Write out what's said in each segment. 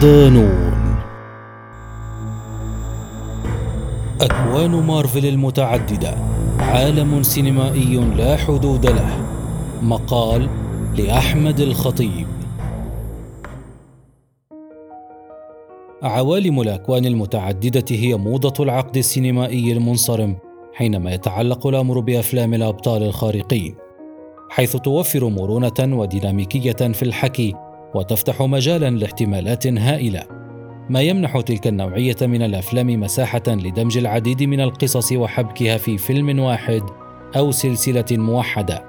صدانون أكوان مارفل المتعددة عالم سينمائي لا حدود له. مقال لأحمد الخطيب. عوالم الأكوان المتعددة هي موضة العقد السينمائي المنصرم حينما يتعلق الأمر بأفلام الأبطال الخارقين حيث توفر مرونة وديناميكية في الحكي وتفتح مجالا لاحتمالات هائلة. ما يمنح تلك النوعية من الأفلام مساحة لدمج العديد من القصص وحبكها في فيلم واحد أو سلسلة موحدة.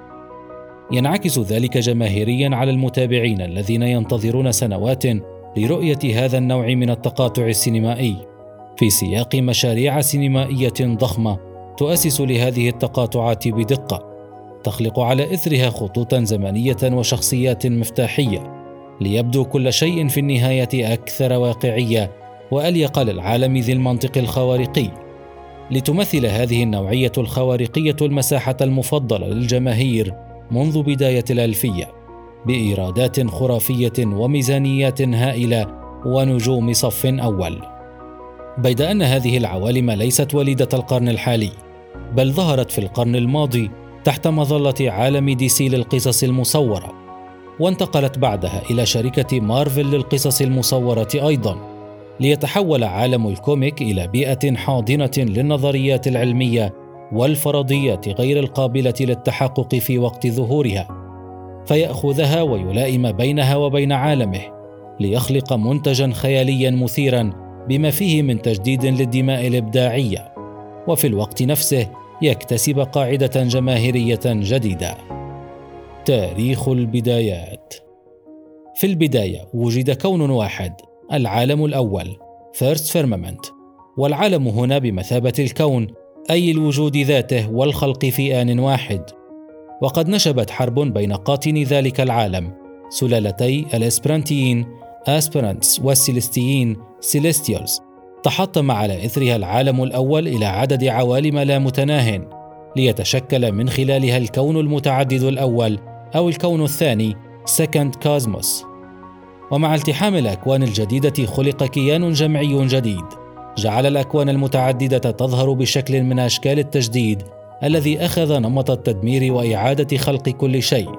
ينعكس ذلك جماهيريا على المتابعين الذين ينتظرون سنوات لرؤية هذا النوع من التقاطع السينمائي. في سياق مشاريع سينمائية ضخمة تؤسس لهذه التقاطعات بدقة تخلق على إثرها خطوطا زمنية وشخصيات مفتاحية. ليبدو كل شيء في النهاية أكثر واقعية وأليق للعالم ذي المنطق الخوارقي. لتمثل هذه النوعية الخوارقية المساحة المفضلة للجماهير منذ بداية الألفية بإيرادات خرافية وميزانيات هائلة ونجوم صف أول. بيد أن هذه العوالم ليست وليدة القرن الحالي بل ظهرت في القرن الماضي تحت مظلة عالم دي سي للقصص المصورة. وانتقلت بعدها إلى شركة مارفل للقصص المصورة أيضا ليتحول عالم ال comic إلى بيئة حاضنة للنظريات العلمية والفرضيات غير القابلة للتحقق في وقت ظهورها. فيأخذها ويلائم بينها وبين عالمه ليخلق منتجا خياليا مثيرا بما فيه من تجديد للدماء الإبداعية. وفي الوقت نفسه يكتسب قاعدة جماهيرية جديدة. تاريخ البدايات. في البداية وجد كون واحد العالم الأول First Firmament والعالم هنا بمثابة الكون أي الوجود ذاته والخلق في آن واحد. وقد نشبت حرب بين قاطني ذلك العالم سلالتي الإسبرانتيين Aspirants والسيلستيين Celestials تحطم على إثرها العالم الأول إلى عدد عوالم لا متناه ليتشكل من خلالها الكون المتعدد الأول أو الكون الثاني Second Cosmos ومع التحام الأكوان الجديدة خلق كيان جمعي جديد. جعل الأكوان المتعددة تظهر بشكل من أشكال التجديد الذي أخذ نمط التدمير وإعادة خلق كل شيء.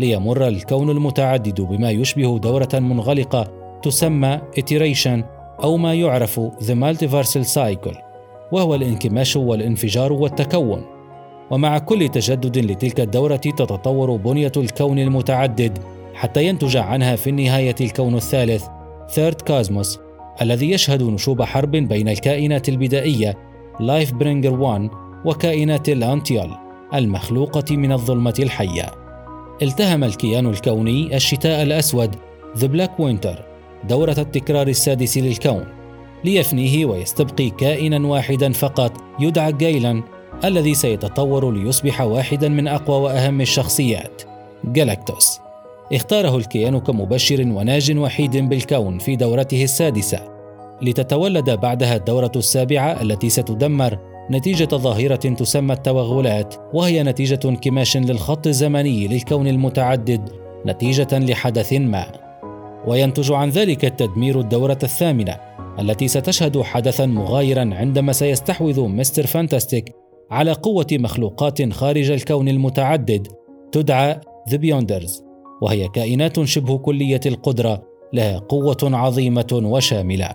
ليمر الكون المتعدد بما يشبه دورة منغلقة تسمى iteration أو ما يعرف The Multiversal Cycle. وهو الانكماش والانفجار والتكون. ومع كل تجدد لتلك الدورة تتطور بنية الكون المتعدد حتى ينتج عنها في النهاية الكون الثالث Third Cosmos الذي يشهد نشوب حرب بين الكائنات البدائية Lifebringer 1 وكائنات الأنتيال المخلوقة من الظلمة الحية. التهم الكيان الكوني الشتاء الأسود The Black Winter دورة التكرار السادس للكون ليفنيه ويستبقي كائنا واحدا فقط يدعى جايلان الذي سيتطور ليصبح واحدا من أقوى وأهم الشخصيات جالاكتوس. اختاره الكيان كمبشر وناج وحيد بالكون في دورته السادسة. لتتولد بعدها الدورة السابعة التي ستدمر نتيجة ظاهرة تسمى التوغلات وهي نتيجة انكماش للخط الزمني للكون المتعدد نتيجة لحدث ما. وينتج عن ذلك التدمير الدورة الثامنة التي ستشهد حدثا مغايرا عندما سيستحوذ مستر فانتاستيك على قوة مخلوقات خارج الكون المتعدد تدعى The Beyonders وهي كائنات شبه كلية القدرة لها قوة عظيمة وشاملة.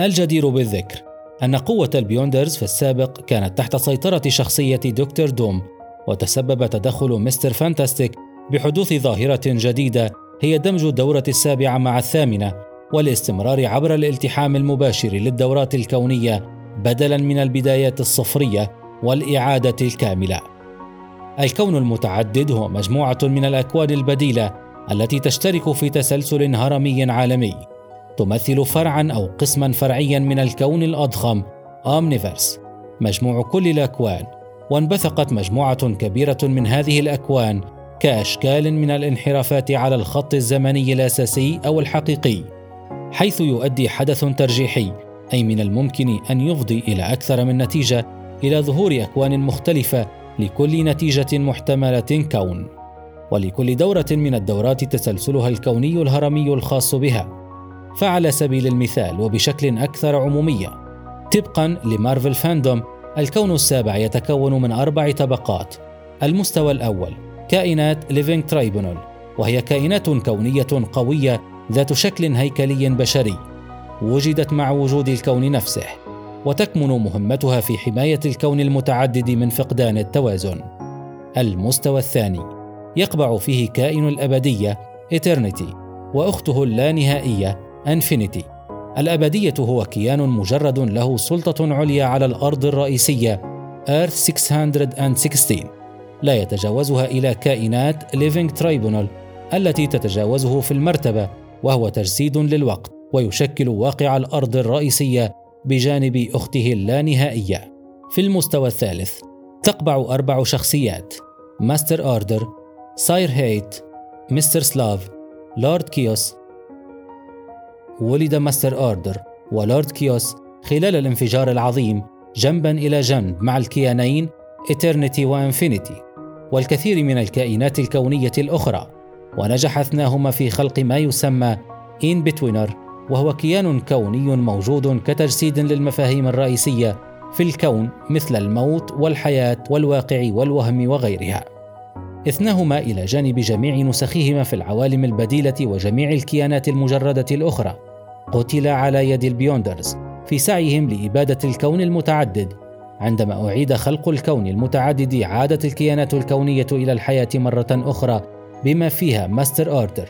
الجدير بالذكر أن قوة ال Beyonders في السابق كانت تحت سيطرة شخصية Doctor Doom وتسبب تدخل Mister Fantastic بحدوث ظاهرة جديدة هي دمج الدورة السابعة مع الثامنة والاستمرار عبر الالتحام المباشر للدورات الكونية بدلا من البدايات الصفرية والإعادة الكاملة. الكون المتعدد هو مجموعة من الأكوان البديلة التي تشترك في تسلسل هرمي عالمي تمثل فرعا أو قسما فرعيا من الكون الأضخم اومنيفرس مجموع كل الأكوان. وانبثقت مجموعة كبيرة من هذه الأكوان كأشكال من الانحرافات على الخط الزمني الأساسي أو الحقيقي حيث يؤدي حدث ترجيحي أي من الممكن أن يفضي إلى أكثر من نتيجة إلى ظهور أكوان مختلفة لكل نتيجة محتملة كون. ولكل دورة من الدورات تسلسلها الكوني الهرمي الخاص بها. فعلى سبيل المثال وبشكل أكثر عمومية طبقا ل Marvel Fandom الكون السابع يتكون من أربع طبقات. المستوى الأول كائنات Living Tribunal وهي كائنات كونية قوية ذات شكل هيكلي بشري وجدت مع وجود الكون نفسه. وتكمن مهمتها في حماية الكون المتعدد من فقدان التوازن. المستوى الثاني يقبع فيه كائن الأبدية إترنيتي وأخته اللانهائية أنفينيتي. الأبدية هو كيان مجرد له سلطة عليا على الأرض الرئيسية Earth 616 لا يتجاوزها إلى كائنات Living Tribunal التي تتجاوزه في المرتبة وهو تجسيد للوقت ويشكل واقع الأرض الرئيسية بجانب أخته اللانهائية. في المستوى الثالث تقبع أربع شخصيات Master Order، Sire Hate، Mistress Love، Lord Chaos. ولد Master Order و Lord Chaos خلال الانفجار العظيم جنبا إلى جنب مع الكيانين Eternity و Infinity والكثير من الكائنات الكونية الأخرى ونجح اثناهما في خلق ما يسمى In-Betweener وهو كيان كوني موجود كتجسيد للمفاهيم الرئيسية في الكون مثل الموت والحياة والواقع والوهم وغيرها. إثناهما إلى جانب جميع نسخهما في العوالم البديلة وجميع الكيانات المجردة الأخرى. قتلا على يد ال Beyonders في سعيهم لإبادة الكون المتعدد. عندما أعيد خلق الكون المتعدد عادت الكيانات الكونية إلى الحياة مرة أخرى بما فيها Master Order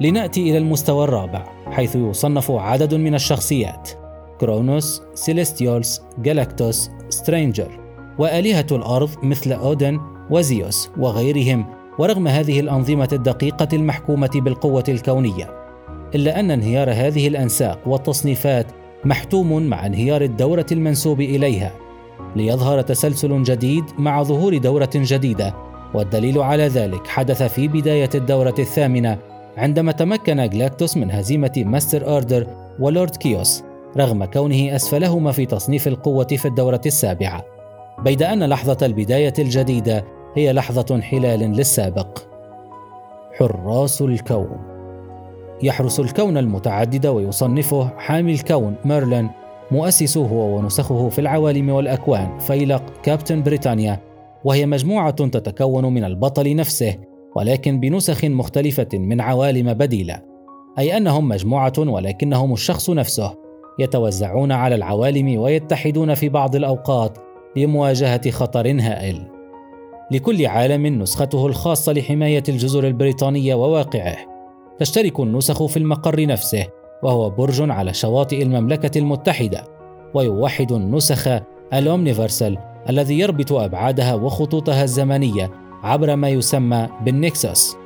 لنأتي إلى المستوى الرابع حيث يصنف عدد من الشخصيات كرونوس، Celestials، جالاكتوس، Stranger وآلهة الأرض مثل أودن وزيوس وغيرهم ورغم هذه الأنظمة الدقيقة المحكومة بالقوة الكونية. إلا أن انهيار هذه الأنساق والتصنيفات محتوم مع انهيار الدورة المنسوب إليها ليظهر تسلسل جديد مع ظهور دورة جديدة والدليل على ذلك حدث في بداية الدورة الثامنة عندما تمكن جلاكتوس من هزيمة Master Order و Lord Chaos رغم كونه أسفلهما في تصنيف القوة في الدورة السابعة. بيد أن لحظة البداية الجديدة هي لحظة انحلال للسابق. حراس الكون. يحرس الكون المتعدد ويصنفه حامي الكون ميرلين مؤسسه ونسخه في العوالم والأكوان فيلق كابتن بريطانيا وهي مجموعة تتكون من البطل نفسه ولكن بنسخ مختلفة من عوالم بديلة، أي أنهم مجموعة ولكنهم الشخص نفسه، يتوزعون على العوالم ويتحدون في بعض الأوقات لمواجهة خطر هائل. لكل عالم نسخته الخاصة لحماية الجزر البريطانية وواقعه. تشترك النسخ في المقر نفسه، وهو برج على شواطئ المملكة المتحدة، ويوحد النسخ الأومنيفرسال الذي يربط أبعادها وخطوطها الزمنية عبر ما يسمى بالنكسوس.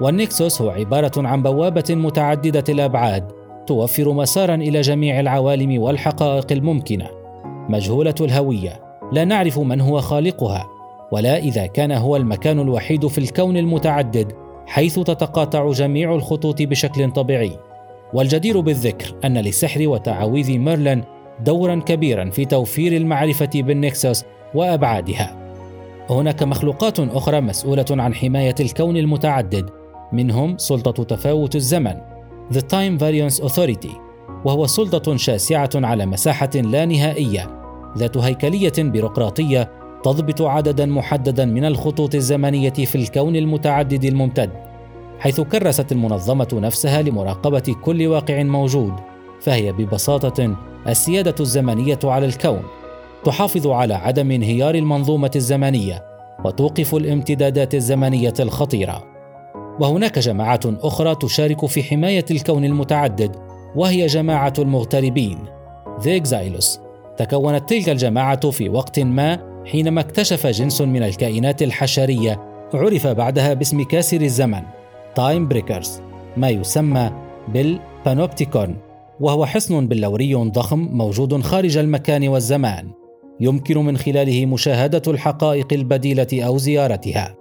والنكسوس هو عبارة عن بوابة متعددة الأبعاد توفر مسارا إلى جميع العوالم والحقائق الممكنة. مجهولة الهوية لا نعرف من هو خالقها ولا إذا كان هو المكان الوحيد في الكون المتعدد حيث تتقاطع جميع الخطوط بشكل طبيعي. والجدير بالذكر أن لسحر وتعاويذ ميرلين دورا كبيرا في توفير المعرفة بالنكسوس وأبعادها. هناك مخلوقات أخرى مسؤولة عن حماية الكون المتعدد منهم سلطة تفاوت الزمن The Time Variance Authority وهو سلطة شاسعة على مساحة لا نهائية ذات هيكلية بيروقراطية تضبط عددا محددا من الخطوط الزمنية في الكون المتعدد الممتد حيث كرست المنظمة نفسها لمراقبة كل واقع موجود فهي ببساطة السيادة الزمنية على الكون. تحافظ على عدم انهيار المنظومة الزمنية وتوقف الامتدادات الزمنية الخطيرة. وهناك جماعات أخرى تشارك في حماية الكون المتعدد وهي جماعة المغتربين. Exiles. تكونت تلك الجماعة في وقت ما حينما اكتشف جنس من الكائنات الحشرية عرف بعدها باسم كاسر الزمن Time Breakers ما يسمى بال Panoptichron وهو حصن بلوري ضخم موجود خارج المكان والزمان. يمكن من خلاله مشاهدة الحقائق البديلة أو زيارتها.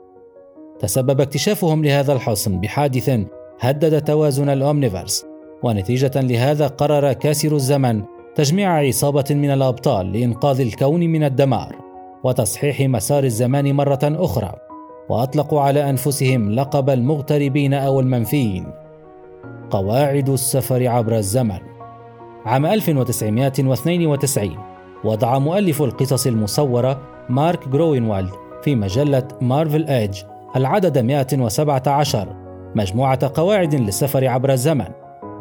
تسبب اكتشافهم لهذا الحصن بحادث هدد توازن ال Omniverse ونتيجة لهذا قرر كاسرو الزمن تجميع عصابة من الأبطال لإنقاذ الكون من الدمار وتصحيح مسار الزمان مرة أخرى وأطلقوا على أنفسهم لقب المغتربين أو المنفيين. قواعد السفر عبر الزمن. عام 1992 وضع مؤلف القصص المصورة مارك جروينوالد في مجلة مارفل ايج العدد 117 مجموعة قواعد للسفر عبر الزمن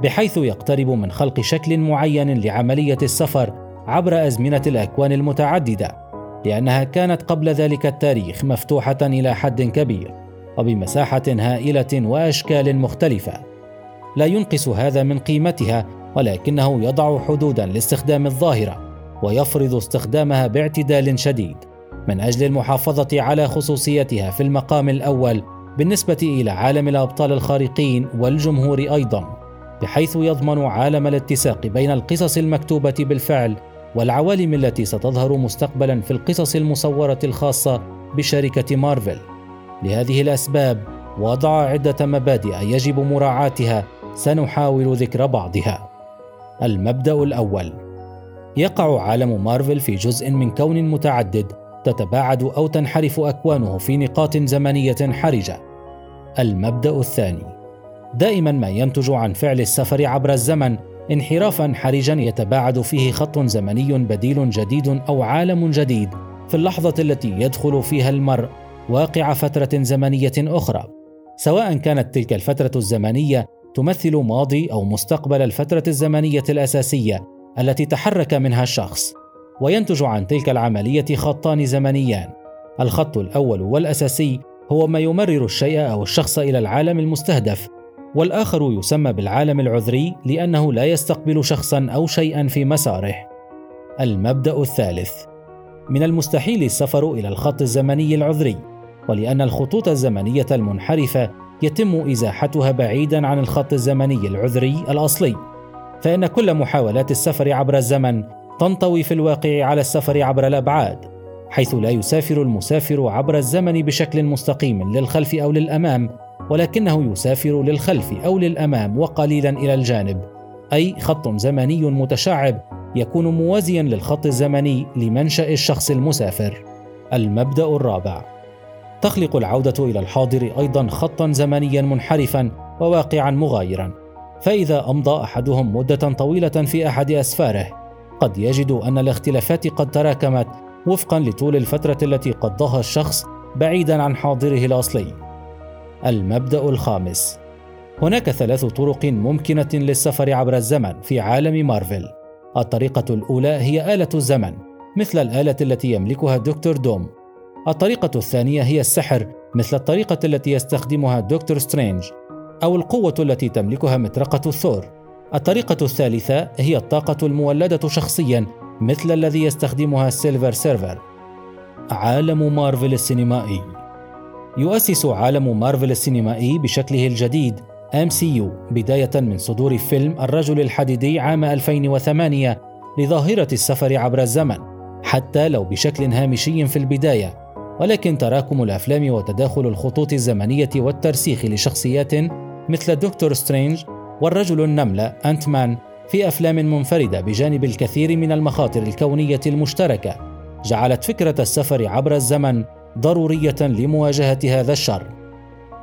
بحيث يقترب من خلق شكل معين لعملية السفر عبر أزمنة الأكوان المتعددة لأنها كانت قبل ذلك التاريخ مفتوحة إلى حد كبير وبمساحة هائلة وأشكال مختلفة. لا ينقص هذا من قيمتها ولكنه يضع حدودا لاستخدام الظاهرة. ويفرض استخدامها باعتدال شديد من أجل المحافظة على خصوصيتها في المقام الأول بالنسبة إلى عالم الأبطال الخارقين والجمهور أيضا بحيث يضمن عالم الاتساق بين القصص المكتوبة بالفعل والعوالم التي ستظهر مستقبلا في القصص المصورة الخاصة بشركة مارفل. لهذه الأسباب وضع عدة مبادئ يجب مراعاتها سنحاول ذكر بعضها. المبدأ الأول يقع عالم مارفل في جزء من كون متعدد تتباعد أو تنحرف أكوانه في نقاط زمنية حرجة. المبدأ الثاني. دائما ما ينتج عن فعل السفر عبر الزمن انحرافا حرجا يتباعد فيه خط زمني بديل جديد أو عالم جديد في اللحظة التي يدخل فيها المرء واقع فترة زمنية أخرى. سواء كانت تلك الفترة الزمنية تمثل ماضي أو مستقبل الفترة الزمنية الأساسية التي تحرك منها الشخص وينتج عن تلك العملية خطان زمنيان. الخط الأول والأساسي هو ما يمرر الشيء أو الشخص إلى العالم المستهدف والآخر يسمى بالعالم العذري لأنه لا يستقبل شخصا أو شيئا في مساره. المبدأ الثالث. من المستحيل السفر إلى الخط الزمني العذري ولأن الخطوط الزمنية المنحرفة يتم إزاحتها بعيدا عن الخط الزمني العذري الأصلي. فإن كل محاولات السفر عبر الزمن تنطوي في الواقع على السفر عبر الأبعاد حيث لا يسافر المسافر عبر الزمن بشكل مستقيم للخلف أو للأمام ولكنه يسافر للخلف أو للأمام وقليلا إلى الجانب أي خط زمني متشعب يكون موازيا للخط الزمني لمنشأ الشخص المسافر. المبدأ الرابع. تخلق العودة إلى الحاضر أيضا خطا زمنيا منحرفا وواقعا مغايرا. فإذا أمضى أحدهم مدة طويلة في أحد أسفاره قد يجد أن الاختلافات قد تراكمت وفقا لطول الفترة التي قضاها الشخص بعيدا عن حاضره الأصلي. المبدأ الخامس هناك ثلاث طرق ممكنة للسفر عبر الزمن في عالم مارفل. الطريقة الأولى هي آلة الزمن، مثل الآلة التي يملكها دكتور دوم. الطريقة الثانية هي السحر، مثل الطريقة التي يستخدمها دكتور سترينج، أو القوة التي تملكها مطرقة ثور. الطريقة الثالثة هي الطاقة المولدة شخصيا مثل الذي يستخدمها ال Silver Surfer. عالم مارفل السينمائي يؤسس عالم مارفل السينمائي بشكله الجديد MCU بداية من صدور فيلم الرجل الحديدي عام 2008 لظاهرة السفر عبر الزمن حتى لو بشكل هامشي في البداية ولكن تراكم الأفلام وتداخل الخطوط الزمنية والترسيخ لشخصيات مثل دكتور سترينج والرجل النملة Ant-Man في أفلام منفردة بجانب الكثير من المخاطر الكونية المشتركة. جعلت فكرة السفر عبر الزمن ضرورية لمواجهة هذا الشر.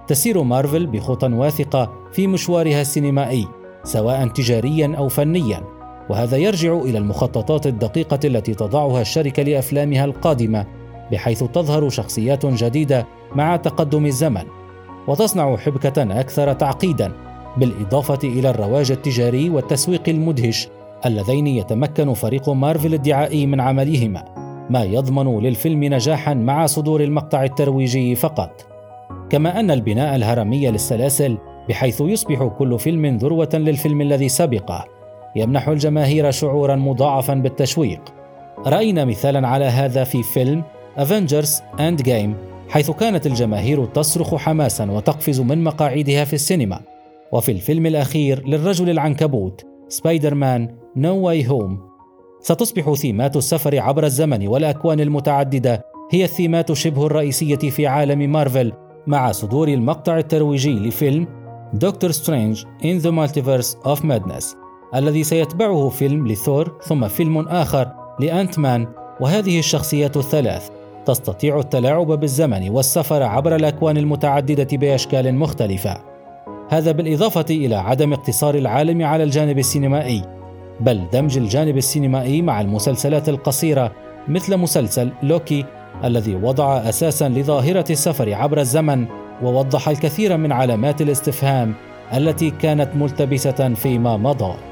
تسير مارفل بخطى واثقة في مشوارها السينمائي سواء تجاريا أو فنيا، وهذا يرجع إلى المخططات الدقيقة التي تضعها الشركة لأفلامها القادمة بحيث تظهر شخصيات جديدة مع تقدم الزمن. وتصنع حبكة أكثر تعقيدا بالإضافة إلى الرواج التجاري والتسويق المدهش اللذين يتمكن فريق مارفل الدعائي من عملهما ما يضمن للفيلم نجاحا مع صدور المقطع الترويجي فقط. كما أن البناء الهرمي للسلاسل بحيث يصبح كل فيلم ذروة للفيلم الذي سبقه يمنح الجماهير شعورا مضاعفا بالتشويق. رأينا مثالا على هذا في فيلم Endgame حيث كانت الجماهير تصرخ حماسا وتقفز من مقاعدها في السينما. وفي الفيلم الأخير للرجل العنكبوت Spider-Man No Way Home ستصبح ثيمات السفر عبر الزمن والأكوان المتعددة هي الثيمات شبه الرئيسية في عالم مارفل مع صدور المقطع الترويجي لفيلم دكتور سترينج in the Multiverse of Madness الذي سيتبعه فيلم لثور ثم فيلم آخر ل Ant-Man وهذه الشخصيات الثلاث. تستطيع التلاعب بالزمن والسفر عبر الأكوان المتعددة بأشكال مختلفة. هذا بالإضافة إلى عدم اقتصار العالم على الجانب السينمائي بل دمج الجانب السينمائي مع المسلسلات القصيرة مثل مسلسل لوكي الذي وضع أساسا لظاهرة السفر عبر الزمن ووضح الكثير من علامات الاستفهام التي كانت ملتبسة فيما مضى.